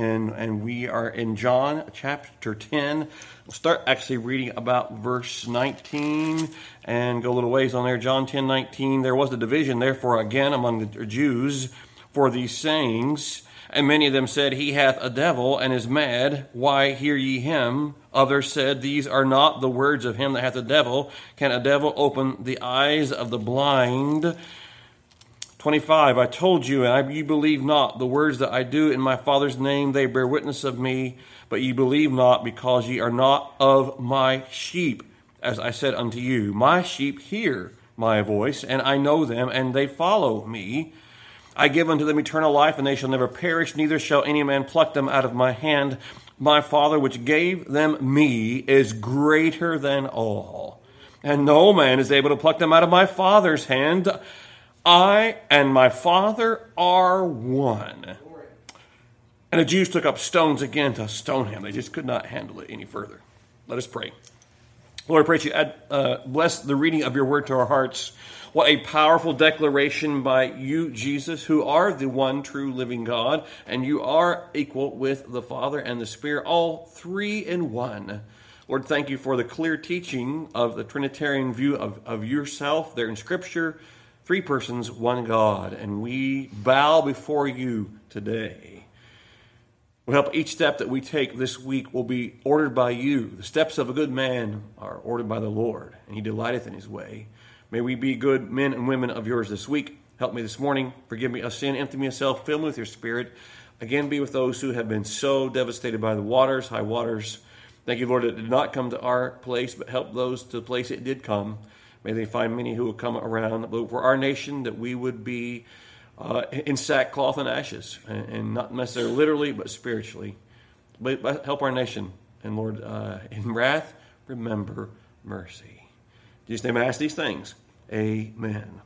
and, and we are in John chapter 10. We'll start actually reading about verse 19 and go a little ways on there. John 10 19. There was a division, therefore, again among the Jews for these sayings. And many of them said, He hath a devil and is mad. Why hear ye him? Others said, These are not the words of him that hath a devil. Can a devil open the eyes of the blind? 25 I told you, and I, you believe not the words that I do in my Father's name, they bear witness of me, but ye believe not, because ye are not of my sheep, as I said unto you. My sheep hear my voice, and I know them, and they follow me. I give unto them eternal life, and they shall never perish, neither shall any man pluck them out of my hand. My Father, which gave them me, is greater than all, and no man is able to pluck them out of my Father's hand. I and my Father are one. And the Jews took up stones again to stone him. They just could not handle it any further. Let us pray. Lord, I pray that you add, uh, bless the reading of your word to our hearts. What a powerful declaration by you, Jesus, who are the one true living God, and you are equal with the Father and the Spirit, all three in one. Lord, thank you for the clear teaching of the Trinitarian view of, of yourself there in Scripture three persons, one God, and we bow before you today. We help each step that we take this week will be ordered by you. The steps of a good man are ordered by the Lord, and he delighteth in his way. May we be good men and women of yours this week. Help me this morning. Forgive me of sin. Empty me of self. Fill me with your spirit. Again, be with those who have been so devastated by the waters, high waters. Thank you, Lord, it did not come to our place, but help those to the place it did come. May they find many who will come around. For our nation, that we would be uh, in sackcloth and ashes, and, and, not necessarily literally, but spiritually. But, but help our nation. And Lord, uh, in wrath, remember mercy. In Jesus' name I ask these things. Amen.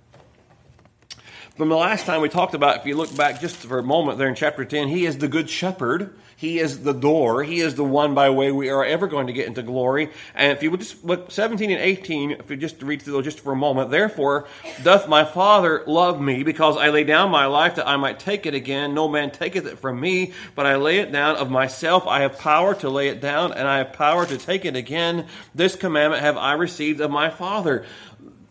From the last time we talked about, if you look back just for a moment there in chapter 10, he is the good shepherd he is the door. He is the one by way we are ever going to get into glory. And if you would just look 17 and 18, if you just read through those just for a moment, therefore doth my Father love me because I lay down my life that I might take it again. No man taketh it from me, but I lay it down of myself. I have power to lay it down and I have power to take it again. This commandment have I received of my Father.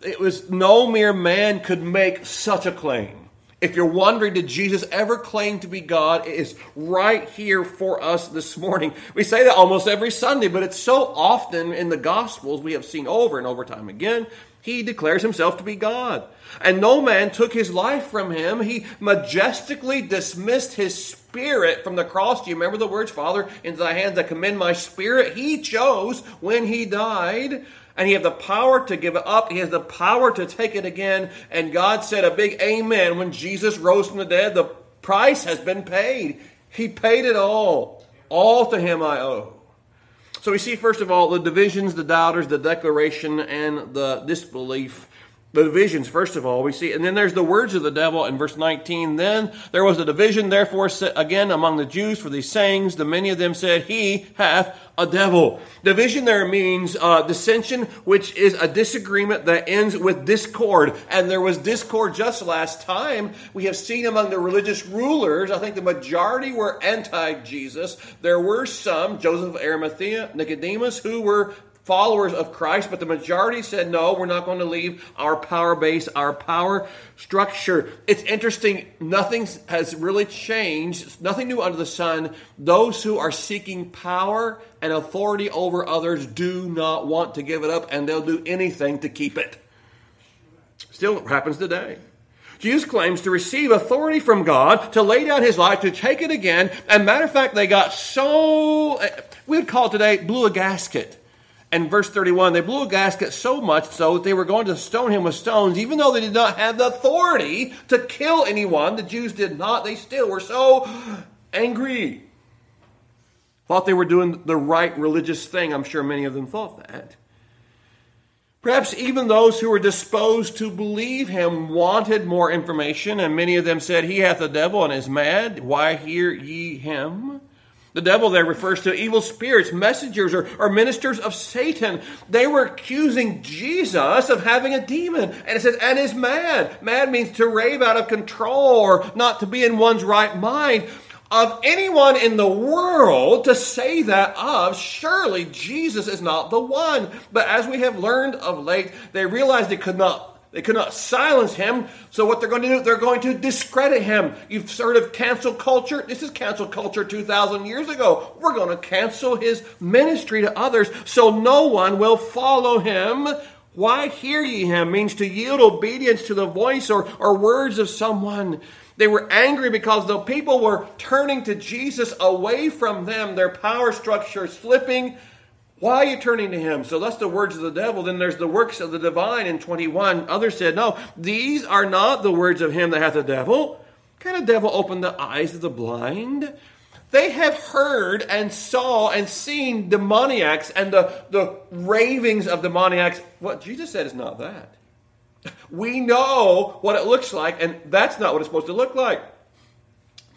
It was no mere man could make such a claim. If you're wondering, did Jesus ever claim to be God? It is right here for us this morning. We say that almost every Sunday, but it's so often in the Gospels we have seen over and over time again. He declares himself to be God. And no man took his life from him. He majestically dismissed his spirit from the cross. Do you remember the words, Father, into thy hands I commend my spirit? He chose when he died and he has the power to give it up. He has the power to take it again. And God said a big amen when Jesus rose from the dead. The price has been paid. He paid it all. All to him I owe. So we see, first of all, the divisions, the doubters, the declaration, and the disbelief the divisions, first of all, we see, and then there's the words of the devil in verse 19. Then there was a division, therefore, again among the Jews for these sayings. The many of them said, He hath a devil. Division there means uh, dissension, which is a disagreement that ends with discord. And there was discord just last time. We have seen among the religious rulers, I think the majority were anti Jesus. There were some, Joseph of Arimathea, Nicodemus, who were followers of Christ, but the majority said, no, we're not going to leave our power base, our power structure. It's interesting, nothing has really changed, nothing new under the sun. Those who are seeking power and authority over others do not want to give it up, and they'll do anything to keep it. Still happens today. Jesus claims to receive authority from God, to lay down his life, to take it again. And matter of fact, they got so, eh, we would call today, blew a gasket and verse 31, they blew a gasket so much so that they were going to stone him with stones, even though they did not have the authority to kill anyone. The Jews did not. They still were so angry. Thought they were doing the right religious thing. I'm sure many of them thought that. Perhaps even those who were disposed to believe him wanted more information, and many of them said, He hath a devil and is mad. Why hear ye him? The devil there refers to evil spirits, messengers, or, or, ministers of Satan. They were accusing Jesus of having a demon. And it says, and is mad. Mad means to rave out of control or not to be in one's right mind. of anyone in the world to say that of. Surely Jesus is not the one. But as we have learned of late, they realized they could not they could not silence him. So what they're going to do, they're going to discredit him. You've heard of cancel culture. This is cancel culture 2,000 years ago. We're going to cancel his ministry to others so no one will follow him. Why hear ye him means to yield obedience to the voice or, or words of someone. They were angry because the people were turning to Jesus away from them, their power structure slipping. Why are you turning to him? So that's the words of the devil. Then there's the works of the divine in 21. Others said, No, these are not the words of him that hath the devil. Can a devil open the eyes of the blind? They have heard and saw and seen demoniacs and the, the ravings of demoniacs. What Jesus said is not that. We know what it looks like, and that's not what it's supposed to look like.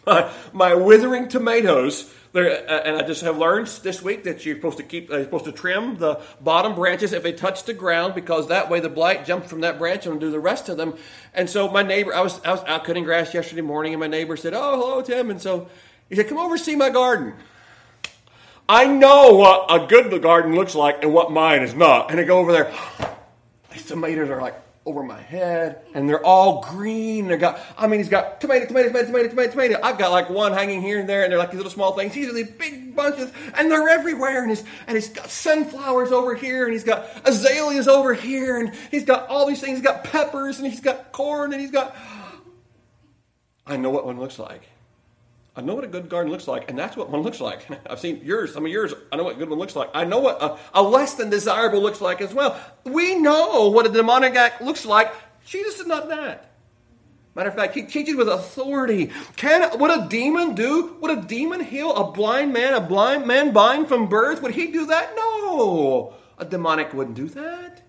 My, my withering tomatoes, uh, and I just have learned this week that you're supposed to keep, uh, supposed to trim the bottom branches if they touch the ground, because that way the blight jumps from that branch and do the rest of them. And so my neighbor, I was I was out cutting grass yesterday morning, and my neighbor said, "Oh, hello, Tim," and so he said, "Come over see my garden." I know what a good garden looks like and what mine is not, and I go over there. These tomatoes are like over my head, and they're all green. They got, I mean, he's got tomato, tomato, tomato, tomato, tomato, tomato. I've got like one hanging here and there, and they're like these little small things. He's got these big bunches, and they're everywhere. And he's and he's got sunflowers over here, and he's got azaleas over here, and he's got all these things. He's got peppers, and he's got corn, and he's got. I know what one looks like. I know what a good garden looks like, and that's what one looks like. I've seen yours, some of yours. I know what a good one looks like. I know what a, a less than desirable looks like as well. We know what a demonic act looks like. Jesus is not that. Matter of fact, he teaches with authority. Can would a demon do? Would a demon heal a blind man, a blind man blind from birth? Would he do that? No. A demonic wouldn't do that.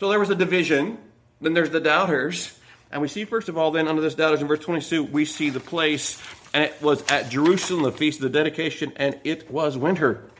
So there was a division. Then there's the doubters. And we see, first of all, then under this doubters in verse 22, we see the place, and it was at Jerusalem, the feast of the dedication, and it was winter.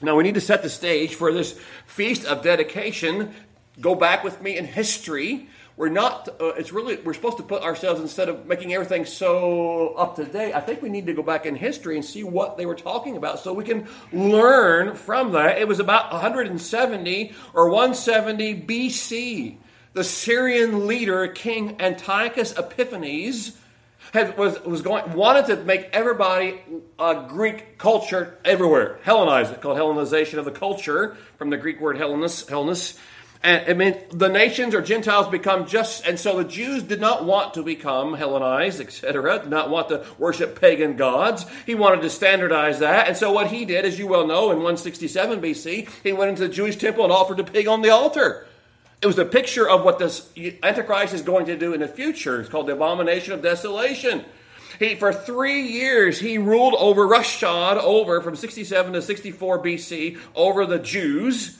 Now we need to set the stage for this feast of dedication. Go back with me in history. We're not, uh, it's really, we're supposed to put ourselves, instead of making everything so up to date, I think we need to go back in history and see what they were talking about so we can learn from that. It was about 170 or 170 BC the Syrian leader, King Antiochus Epiphanes, had, was, was going, wanted to make everybody a Greek culture everywhere. Hellenize it, called Hellenization of the culture, from the Greek word. Hellenis. And I mean, the nations or Gentiles become just, and so the Jews did not want to become Hellenized, etc., did not want to worship pagan gods. He wanted to standardize that. And so what he did, as you well know, in 167 BC, he went into the Jewish temple and offered a pig on the altar. It was a picture of what this Antichrist is going to do in the future. It's called the abomination of desolation. He, for three years, he ruled over Rushad, over from 67 to 64 BC, over the Jews.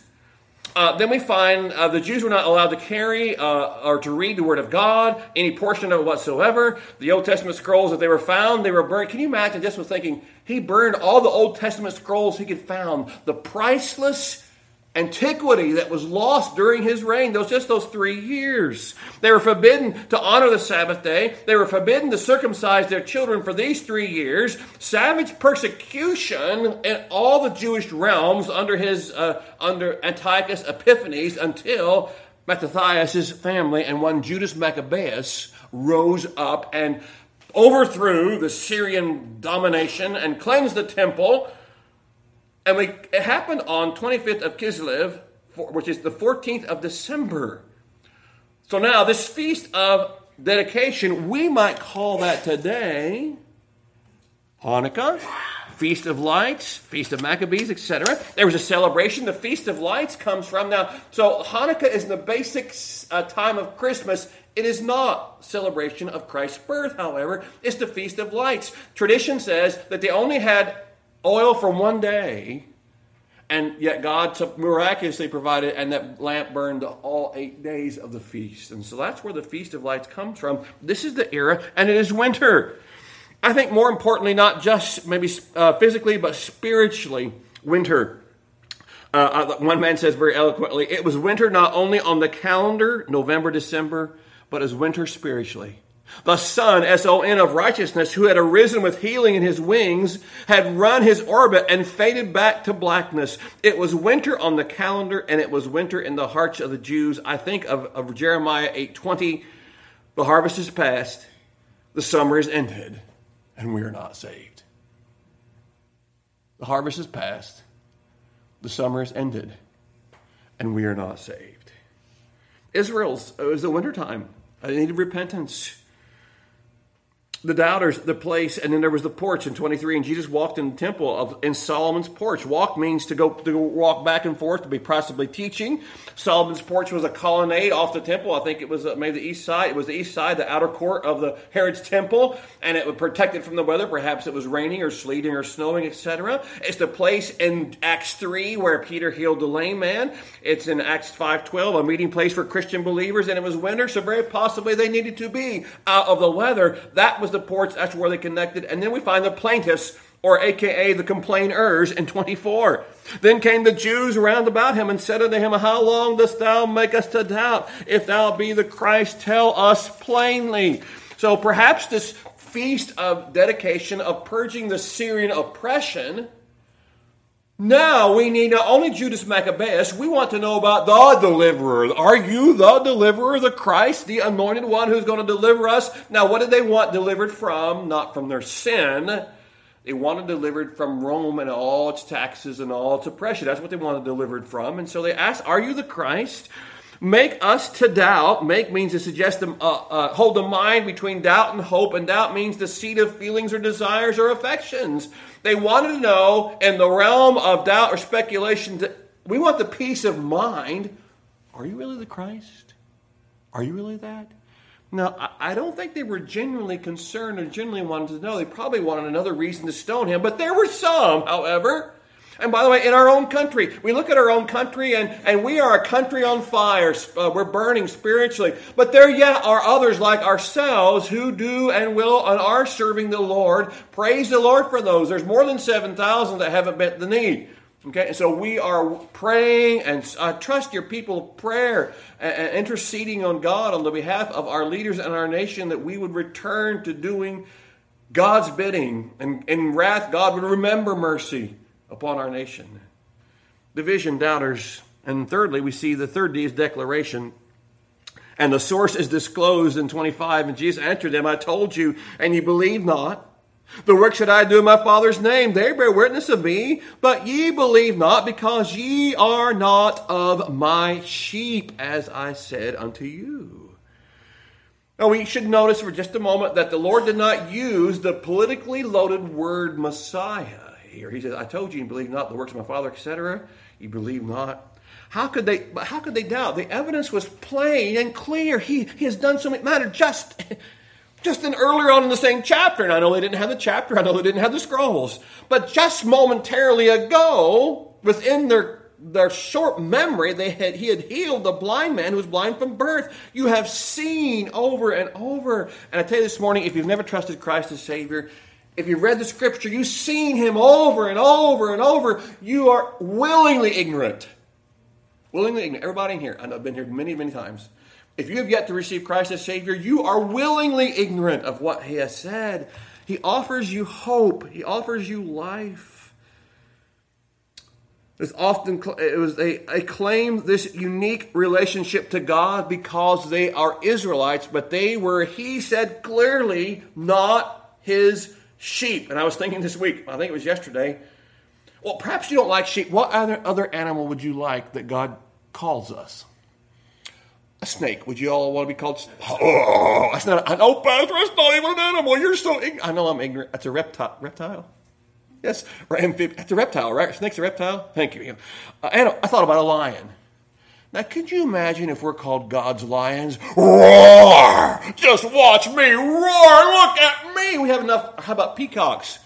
Uh, then we find uh, the Jews were not allowed to carry uh, or to read the Word of God, any portion of it whatsoever. The Old Testament scrolls that they were found, they were burned. Can you imagine? Just was thinking, he burned all the Old Testament scrolls he could found. The priceless antiquity that was lost during his reign, those just those three years. They were forbidden to honor the Sabbath day. They were forbidden to circumcise their children for these three years. Savage persecution in all the Jewish realms under his uh, under Antiochus Epiphanes until Mattathias' family and one Judas Maccabeus rose up and overthrew the Syrian domination and cleansed the temple and we, it happened on 25th of Kislev, which is the 14th of December. So now, this feast of dedication, we might call that today Hanukkah, Feast of Lights, Feast of Maccabees, etc. There was a celebration. The Feast of Lights comes from now. So Hanukkah is the basic uh, time of Christmas. It is not celebration of Christ's birth, however. It's the Feast of Lights. Tradition says that they only had oil for one day, and yet God miraculously provided, and that lamp burned all eight days of the feast. And so that's where the Feast of Lights comes from. This is the era, and it is winter. I think more importantly, not just maybe uh, physically, but spiritually, winter. Uh, uh, one man says very eloquently, it was winter not only on the calendar, November, December, but as winter spiritually. The Son, S O N, of righteousness, who had arisen with healing in his wings, had run his orbit and faded back to blackness. It was winter on the calendar, and it was winter in the hearts of the Jews. I think of, of Jeremiah 8:20. The harvest is past, the summer is ended, and we are not saved. The harvest is past, the summer is ended, and we are not saved. Israel's it was the wintertime. They needed repentance the doubters the place and then there was the porch in 23 and jesus walked in the temple of in solomon's porch. Walk means to go to walk back and forth to be possibly teaching. Solomon's porch was a colonnade off the temple. I think it was uh, maybe the east side it was the east side the outer court of the herod's temple and it would protect it from the weather. Perhaps it was raining or sleeting or snowing etc it's the place in acts 3 where peter healed the lame man. It's in acts 5.12 a meeting place for christian believers and it was winter so very possibly they needed to be out of the weather. That was the ports. that's where they connected. And then we find the plaintiffs, or aka the complainers, in 24. Then came the Jews round about him and said unto him, How long dost thou make us to doubt? If thou be the Christ, tell us plainly. So perhaps this feast of dedication of purging the Syrian oppression now we need not only Judas Maccabeus, we want to know about the deliverer. Are you the deliverer, the Christ, the anointed one who's going to deliver us? Now, what did they want delivered from? Not from their sin. They wanted delivered from Rome and all its taxes and all its oppression. That's what they wanted delivered from. And so they asked, Are you the Christ? Make us to doubt. Make means to suggest them, uh, uh, hold the mind between doubt and hope, and doubt means the seat of feelings or desires or affections. They wanted to know in the realm of doubt or speculation that we want the peace of mind. Are you really the Christ? Are you really that? Now, I don't think they were genuinely concerned or genuinely wanted to know. They probably wanted another reason to stone him, but there were some, however, and by the way, in our own country, we look at our own country and, and we are a country on fire. Uh, we're burning spiritually. But there yet are others like ourselves who do and will and are serving the Lord. Praise the Lord for those. There's more than 7,000 that haven't bent the knee. Okay, and so we are praying and uh, trust your people prayer and, and interceding on God on the behalf of our leaders and our nation that we would return to doing God's bidding. And in wrath, God would remember mercy upon our nation. Division, doubters. And thirdly, we see the third D is declaration. And the source is disclosed in 25. And Jesus answered them, I told you, and you believe not. The work should I do in my Father's name. They bear witness of me, but ye believe not, because ye are not of my sheep, as I said unto you. Now, we should notice for just a moment that the Lord did not use the politically loaded word Messiah here. He says, I told you, you believe not the works of my Father, etc. You believe not. How could they how could they doubt? The evidence was plain and clear. He, he has done so much matter just just in earlier on in the same chapter. And I know they didn't have the chapter, I know they didn't have the scrolls. But just momentarily ago, within their their short memory, they had he had healed the blind man who was blind from birth. You have seen over and over. And I tell you this morning, if you've never trusted Christ as Savior, if you've read the scripture, you've seen him over and over and over, you are willingly ignorant. Willingly ignorant. Everybody in here, I know I've been here many, many times. If you have yet to receive Christ as Savior, you are willingly ignorant of what He has said. He offers you hope, He offers you life. It's often it was they claim this unique relationship to God because they are Israelites, but they were, he said clearly, not his sheep. And I was thinking this week, I think it was yesterday, well, perhaps you don't like sheep. What other, other animal would you like that God calls us? A snake. Would you all want to be called? Oh, that's not. I know, Pastor. That's not even an animal. You're so. I know I'm ignorant. That's a reptile. Reptile. Yes, or amphib. That's a reptile, right? Snake's a reptile. Thank you. Uh, I thought about a lion. Now, could you imagine if we're called God's lions? Roar! Just watch me roar! Look at me! We have enough. How about peacocks?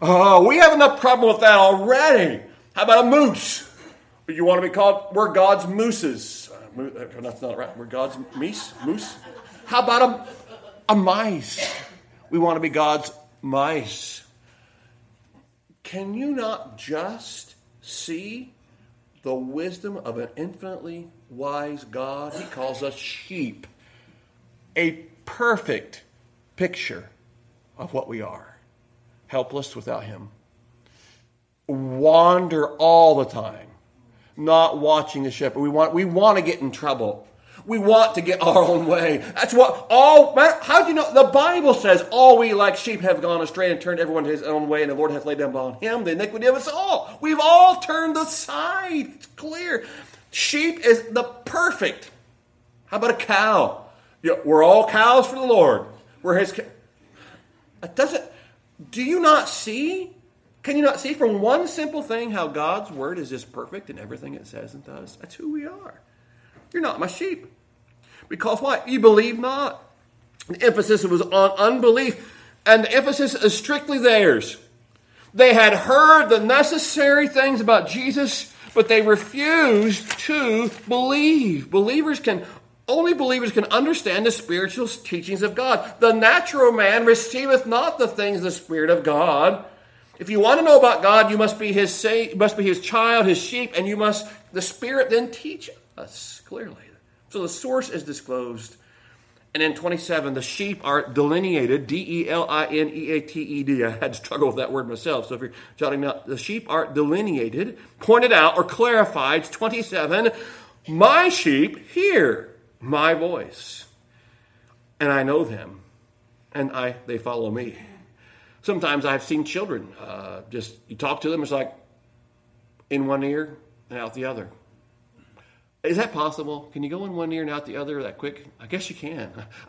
Oh, we have enough problem with that already. How about a moose? You want to be called? We're God's mooses. Uh, that's not right. We're God's meese, moose. How about a, a mice? We want to be God's mice. Can you not just see the wisdom of an infinitely wise God. He calls us sheep. A perfect picture of what we are helpless without Him. Wander all the time, not watching the shepherd. We want, we want to get in trouble. We want to get our own way. That's what all, how do you know? The Bible says, all we like sheep have gone astray and turned everyone to his own way, and the Lord hath laid down upon him the iniquity of us all. We've all turned aside. It's clear. Sheep is the perfect. How about a cow? We're all cows for the Lord. We're his. It doesn't. Do you not see? Can you not see from one simple thing how God's word is just perfect in everything it says and does? That's who we are. You're not my sheep. Because why? You believe not. The emphasis was on unbelief, and the emphasis is strictly theirs. They had heard the necessary things about Jesus, but they refused to believe. Believers can only believers can understand the spiritual teachings of God. The natural man receiveth not the things of the Spirit of God. If you want to know about God, you must be his say, must be his child, his sheep, and you must the Spirit then teach us clearly. So the source is disclosed. And in 27, the sheep are delineated, D E L I N E A T E D. I had to struggle with that word myself. So if you're jotting down, the sheep are delineated, pointed out, or clarified. 27, my sheep hear my voice, and I know them, and I they follow me. Sometimes I've seen children uh, just you talk to them, it's like in one ear and out the other. Is that possible? Can you go in one ear and out the other that quick? I guess you can.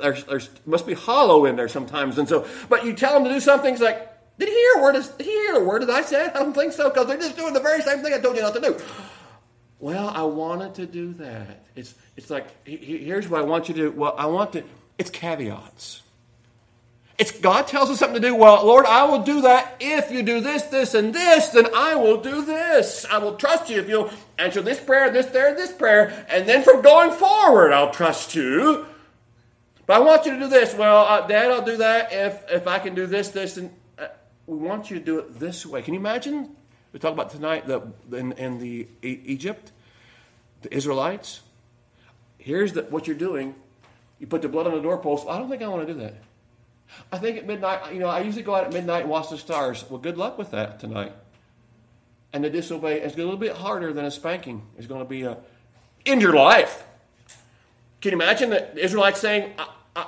there's, there's must be hollow in there sometimes, and so. But you tell them to do something. It's like, did he hear a word? Did he hear a word that I said? I don't think so because they're just doing the very same thing I told you not to do. Well, I wanted to do that. It's it's like here's what I want you to do. Well, I want to. It's caveats. It's God tells us something to do. Well, Lord, I will do that if you do this, this, and this. Then I will do this. I will trust you if you'll answer this prayer, this prayer, this prayer, and then from going forward, I'll trust you. But I want you to do this. Well, uh, Dad, I'll do that if if I can do this, this, and uh, we want you to do it this way. Can you imagine? We talk about tonight the in, in the Egypt, the Israelites. Here's the, what you're doing. You put the blood on the doorpost. I don't think I want to do that. I think at midnight, you know, I usually go out at midnight and watch the stars. Well, good luck with that tonight. And to disobey is a little bit harder than a spanking. It's going to be a, in your life. Can you imagine the Israelites saying, I, I,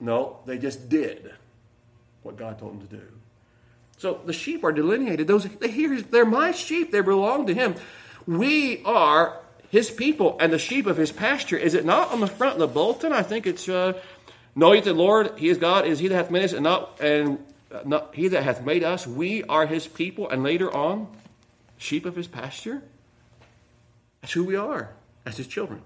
no, they just did what God told them to do. So the sheep are delineated. Those they hear, they're my sheep. They belong to Him. We are His people and the sheep of His pasture. Is it not on the front of the bulletin? I think it's uh, Know ye the Lord, He is God, is He that hath made us, and not and not He that hath made us. We are His people, and later on, sheep of His pasture. That's who we are as His children.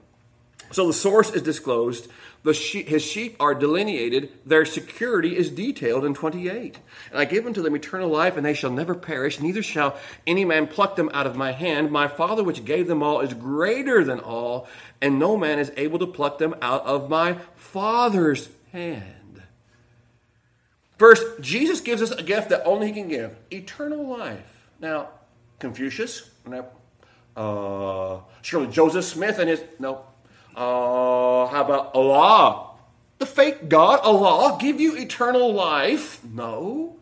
So the source is disclosed. His sheep are delineated. Their security is detailed in 28. And I give unto them eternal life, and they shall never perish, neither shall any man pluck them out of my hand. My Father, which gave them all, is greater than all, and no man is able to pluck them out of my Father's hand. First, Jesus gives us a gift that only He can give eternal life. Now, Confucius, uh, surely Joseph Smith and his, no. Uh, how about Allah? The fake God, Allah, give you eternal life? No.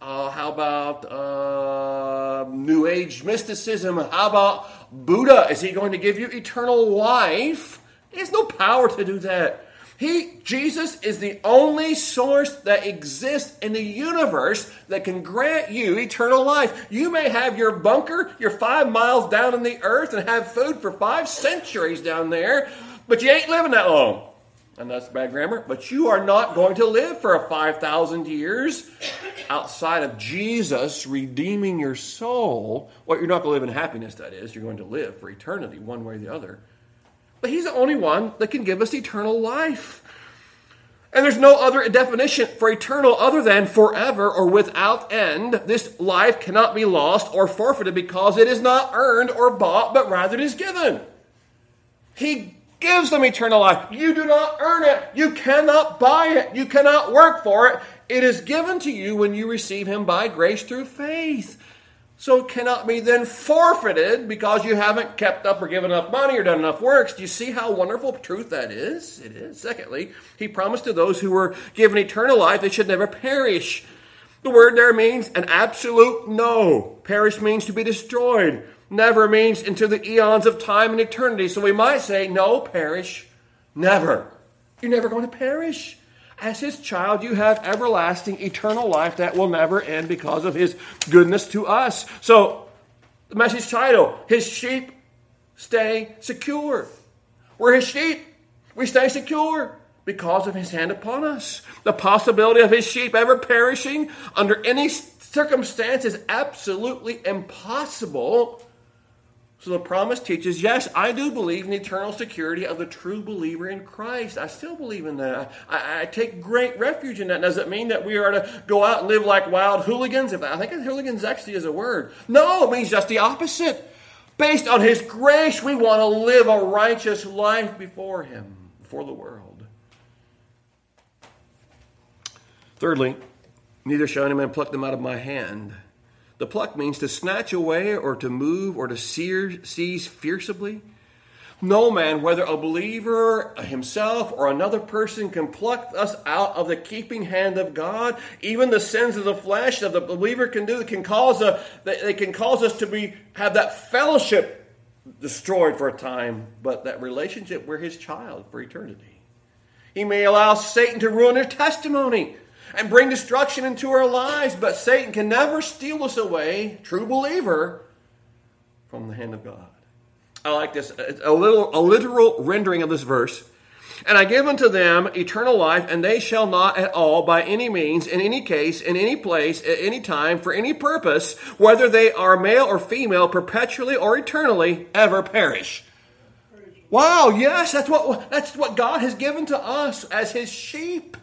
Uh, how about uh, New Age mysticism? How about Buddha? Is he going to give you eternal life? He has no power to do that. He, Jesus, is the only source that exists in the universe that can grant you eternal life. You may have your bunker, you're five miles down in the earth, and have food for five centuries down there, but you ain't living that long. And that's bad grammar, but you are not going to live for a 5,000 years outside of Jesus redeeming your soul. Well, you're not going to live in happiness, that is. You're going to live for eternity, one way or the other. But he's the only one that can give us eternal life. And there's no other definition for eternal other than forever or without end. This life cannot be lost or forfeited because it is not earned or bought, but rather it is given. He gives them eternal life. You do not earn it. You cannot buy it. You cannot work for it. It is given to you when you receive Him by grace through faith. so it cannot be then forfeited because you haven't kept up or given enough money or done enough works. Do you see how wonderful truth that is? It is. Secondly, he promised to those who were given eternal life they should never perish. The word there means an absolute no. Perish means to be destroyed. Never means into the eons of time and eternity. So we might say, no, perish, never. You're never going to perish. As his child, you have everlasting, eternal life that will never end because of his goodness to us. So, the message title His sheep stay secure. We're his sheep. We stay secure because of his hand upon us. The possibility of his sheep ever perishing under any circumstance is absolutely impossible so the promise teaches yes, I do believe in the eternal security of the true believer in Christ. I still believe in that. I, I, take great refuge in that. Does it mean that we are to go out and live like wild hooligans? If I think hooligans actually is a word. No, it means just the opposite. Based on His grace, we want to live a righteous life before Him, before the world. Thirdly, neither shall any man pluck them out of my hand. The pluck means to snatch away or to move or to sear, seize fiercely. No man, whether a believer himself or another person, can pluck us out of the keeping hand of God. Even the sins of the flesh that the believer can do can cause a, they can cause us to be have that fellowship destroyed for a time, but that relationship we're His child for eternity. He may allow Satan to ruin their testimony and bring destruction into our lives, but Satan can never steal us away, true believer, from the hand of God. I like this. A little a literal rendering of this verse. And I give unto them eternal life, and they shall not at all, by any means, in any case, in any place, at any time, for any purpose, whether they are male or female, perpetually or eternally, ever perish. Wow, yes, that's what that's what God has given to us as his sheep.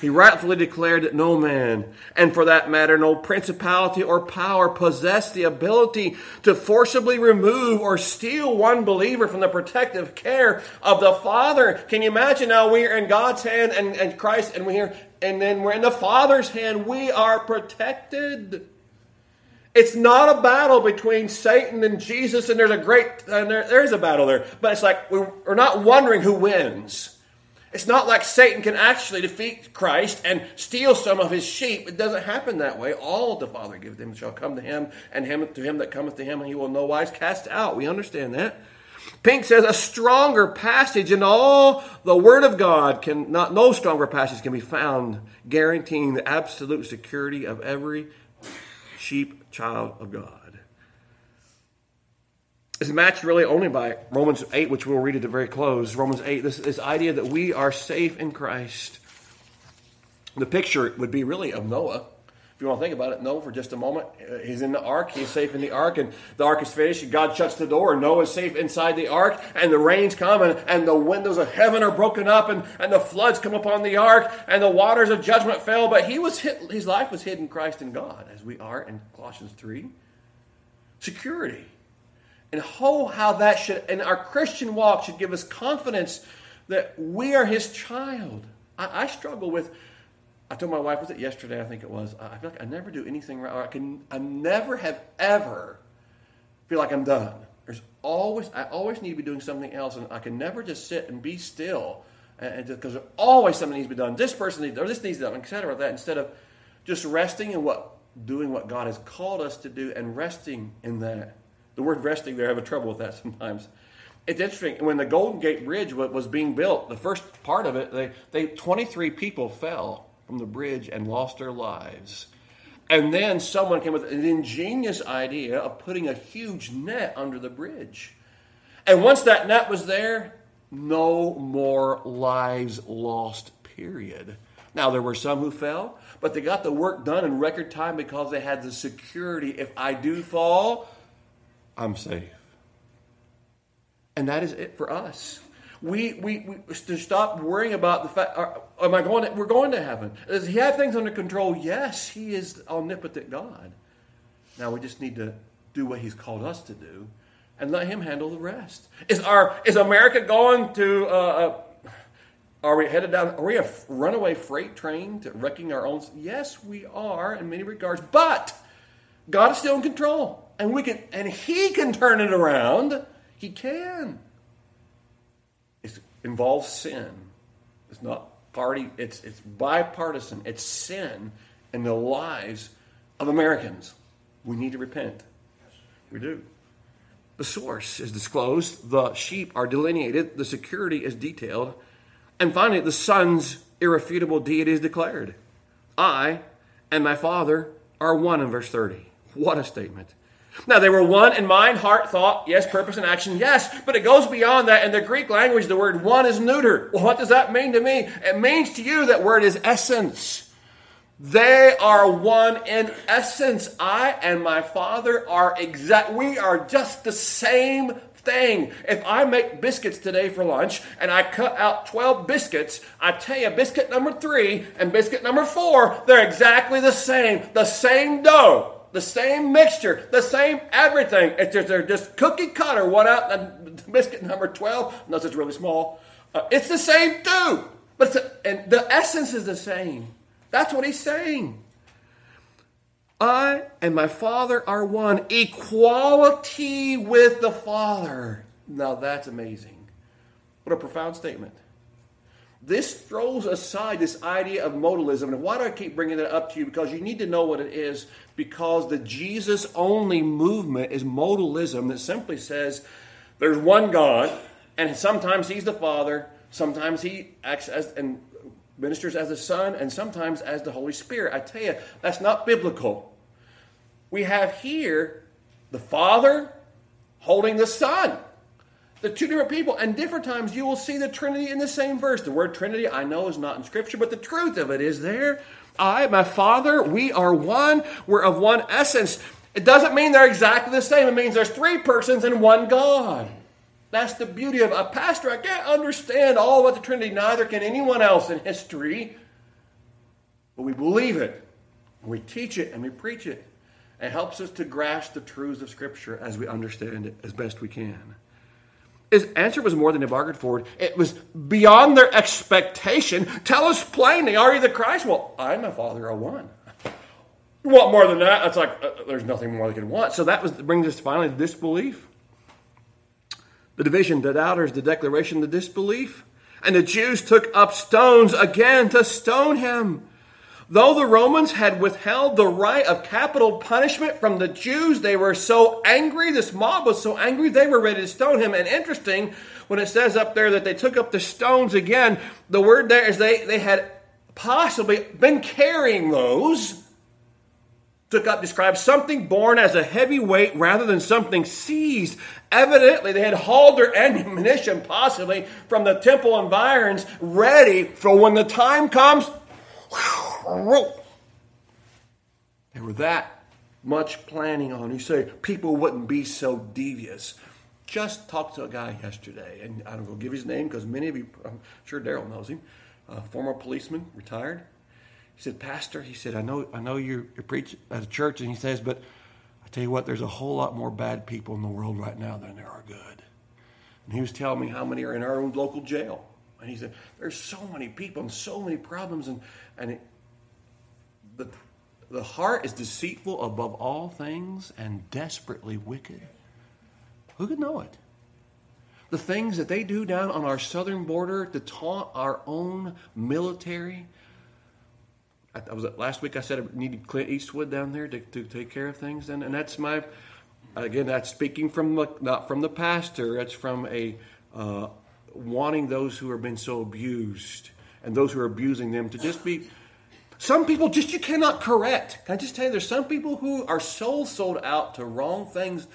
He rightfully declared that no man, and for that matter, no principality or power, possessed the ability to forcibly remove or steal one believer from the protective care of the Father. Can you imagine now we are in God's hand and, and Christ, and we're and then we're in the Father's hand. We are protected. It's not a battle between Satan and Jesus, and there's a great, and there, there is a battle there, but it's like we're, we're not wondering who wins. It's not like Satan can actually defeat Christ and steal some of his sheep. It doesn't happen that way. All the Father giveth him shall come to him, and him to him that cometh to him, and he will no wise cast out. We understand that. Pink says a stronger passage in all the Word of God can not no stronger passage can be found guaranteeing the absolute security of every sheep child of God is matched really only by Romans 8, which we'll read at the very close. Romans 8, this, this idea that we are safe in Christ. The picture would be really of Noah. If you want to think about it, Noah for just a moment. Uh, he's in the ark, he's safe in the ark, and the ark is finished, God shuts the door, Noah's safe inside the ark, and the rains come, and, and the windows of heaven are broken up, and, and the floods come upon the ark, and the waters of judgment fell. But he was hit, his life was hid in Christ and God, as we are in Colossians 3. Security and how, how that should, and our Christian walk should give us confidence that we are His child. I, I struggle with, I told my wife, was it yesterday? I think it was. I feel like I never do anything right. I can, I never have ever feel like I'm done. There's always, I always need to be doing something else, and I can never just sit and be still, and because there's always something needs to be done. This person needs, or this needs to be done, etc. That instead of just resting in what, doing what God has called us to do, and resting in that. The word resting there, I have a trouble with that sometimes. It's interesting. When the Golden Gate Bridge was being built, the first part of it, they, they 23 people fell from the bridge and lost their lives. And then someone came with an ingenious idea of putting a huge net under the bridge. And once that net was there, no more lives lost, period. Now, there were some who fell, but they got the work done in record time because they had the security. If I do fall, I'm safe. And that is it for us. We, we, we to stop worrying about the fact, are, am I going to, we're going to heaven. Does he have things under control? Yes, he is omnipotent God. Now we just need to do what he's called us to do and let him handle the rest. Is our, is America going to, uh, uh Are we headed down? Are we a runaway freight train to wrecking our own? Yes, we are in many regards, but God is still in control, and we can, and He can turn it around. He can. It involves sin. It's not party. It's it's bipartisan. It's sin in the lives of Americans. We need to repent. We do. The source is disclosed, the sheep are delineated, the security is detailed, and finally, the Son's irrefutable deity is declared. I and my Father are one in verse 30. What a statement. Now, they were one in mind, heart, thought, yes, purpose, and action, yes, but it goes beyond that. In the Greek language, the word one is neuter. Well, what does that mean to me? It means to you that word is essence. They are one in essence. I and my Father are exact. We are just the same thing. If I make biscuits today for lunch and I cut out 12 biscuits, I tell you, biscuit number three and biscuit number four, they're exactly the same. The same dough, the same mixture, the same everything. It's just, they're just cookie cutter, one out, biscuit number 12, unless it's really small. Uh, it's the same too. But a, and the essence is the same. That's what he's saying. I and my Father are one. Equality with the Father. Now that's amazing. What a profound statement. This throws aside this idea of modalism. And why do I keep bringing that up to you? Because you need to know what it is. Because the Jesus only movement is modalism that simply says there's one God, and sometimes He's the Father, sometimes He acts as, and ministers as the Son and sometimes as the Holy Spirit. I tell you, that's not biblical. We have here the Father holding the Son. The two different people, and different times you will see the Trinity in the same verse. The word Trinity, I know, is not in Scripture, but the truth of it is there. I, my Father, we are one. We're of one essence. It doesn't mean they're exactly the same. It means there's three persons and one God. That's the beauty of a pastor. I can't understand all about the Trinity, neither can anyone else in history. But we believe it, we teach it, and we preach it. It helps us to grasp the truths of Scripture as we understand it as best we can. His answer was more than they bargained for. It was beyond their expectation. Tell us plainly, are you the Christ? Well, I'm my Father are one. You want more than that? It's like uh, there's nothing more they can want. So that was brings us finally to disbelief the division, the doubters, the declaration, the disbelief. And the Jews took up stones again to stone him. Though the Romans had withheld the right of capital punishment from the Jews, they were so angry. This mob was so angry, they were ready to stone him. And interesting, when it says up there that they took up the stones again, the word there is they, they had possibly been carrying those took up describes something borne as a heavy weight rather than something seized. Evidently, they had hauled their ammunition, possibly from the temple environs, ready for when the time comes. They were that much planning on. You say people wouldn't be so devious. Just talked to a guy yesterday, and I don't go give his name because many of you, I'm sure Daryl knows him, former policeman, retired he said, Pastor, he said, I know, I know you you preach at a church, and he says, but I tell you what, there's a whole lot more bad people in the world right now than there are good. And he was telling me how many are in our own local jail. And he said, there's so many people and so many problems, and and it, the the heart is deceitful above all things and desperately wicked. Who could know it? The things that they do down on our southern border to taunt our own military I, was last week. I said I needed Clint Eastwood down there to, to take care of things, and, and that's my again. That's speaking from not from the pastor. That's from a uh, wanting those who have been so abused and those who are abusing them to just be. Some people just you cannot correct. Can I just tell you, there's some people who are so sold out to wrong things.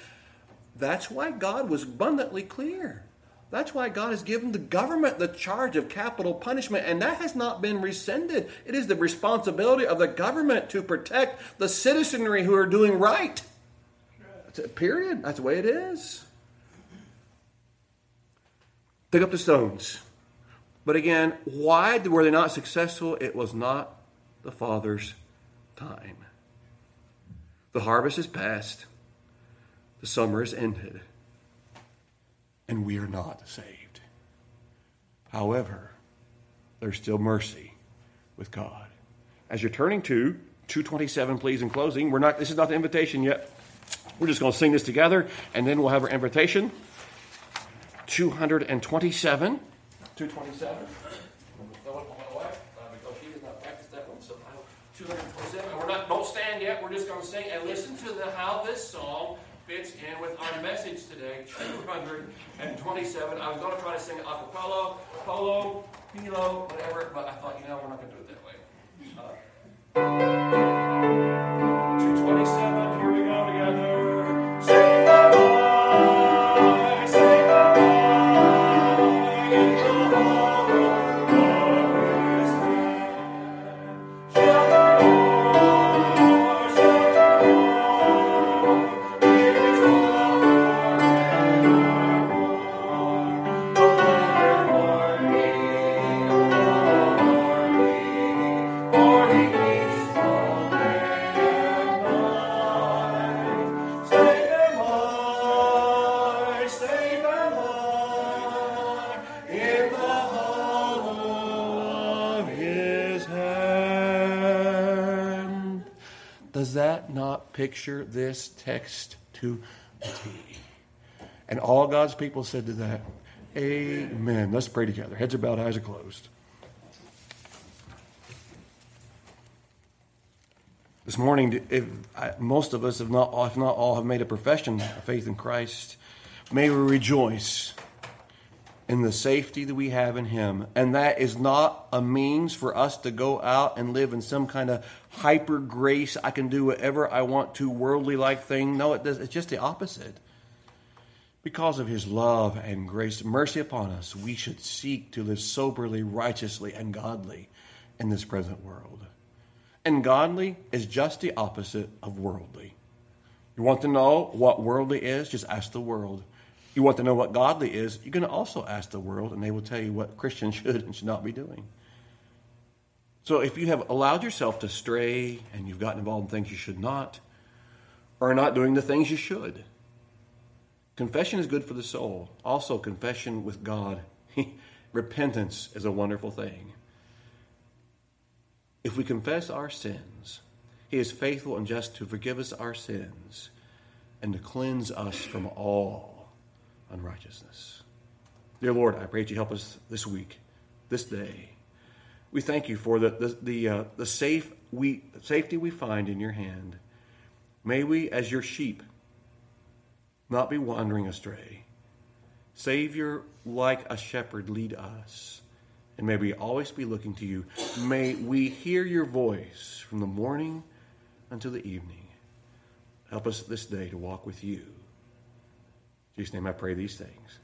That's why God was abundantly clear. That's why God has given the government the charge of capital punishment, and that has not been rescinded. It is the responsibility of the government to protect the citizenry who are doing right. That's a period. That's the way it is. Pick up the stones. But again, why were they not successful? It was not the Father's time. The harvest is past, the summer is ended and we are not saved. However, there's still mercy with God. As you're turning to 227, please, in closing, we're not, this is not the invitation yet. We're just going to sing this together, and then we'll have our invitation. 227. 227. We're not, don't stand yet. We're just going to sing and listen to the, how this song fits in with our message today. 227. I was going to try to sing acapella, polo, pilo, whatever, but I thought, you know, we're not going to do it that way. Uh, Does that not picture this text to a T? And all God's people said to that, Amen. Let's pray together. Heads are bowed, eyes are closed. This morning, if I, most of us, if not, if not all, have made a profession of faith in Christ, may we rejoice in the safety that we have in Him. And that is not a means for us to go out and live in some kind of hyper grace, I can do whatever I want to, worldly like thing. No, it does, it's just the opposite. Because of His love and grace, mercy upon us, we should seek to live soberly, righteously, and godly in this present world. And godly is just the opposite of worldly. You want to know what worldly is? Just ask the world. You want to know what godly is? Going to also ask the world, and they will tell you what Christians should and should not be doing. So if you have allowed yourself to stray and you've gotten involved in things you should not, or are not doing the things you should, confession is good for the soul. Also, confession with God. Repentance is a wonderful thing. If we confess our sins, He is faithful and just to forgive us our sins and to cleanse us from all unrighteousness. Dear Lord, I pray that you help us this week, this day. We thank you for the, the, the, uh, the safe we, safety we find in your hand. May we, as your sheep, not be wandering astray. Savior, like a shepherd, lead us. And may we always be looking to you. May we hear your voice from the morning until the evening. Help us this day to walk with you. In Jesus' name I pray these things.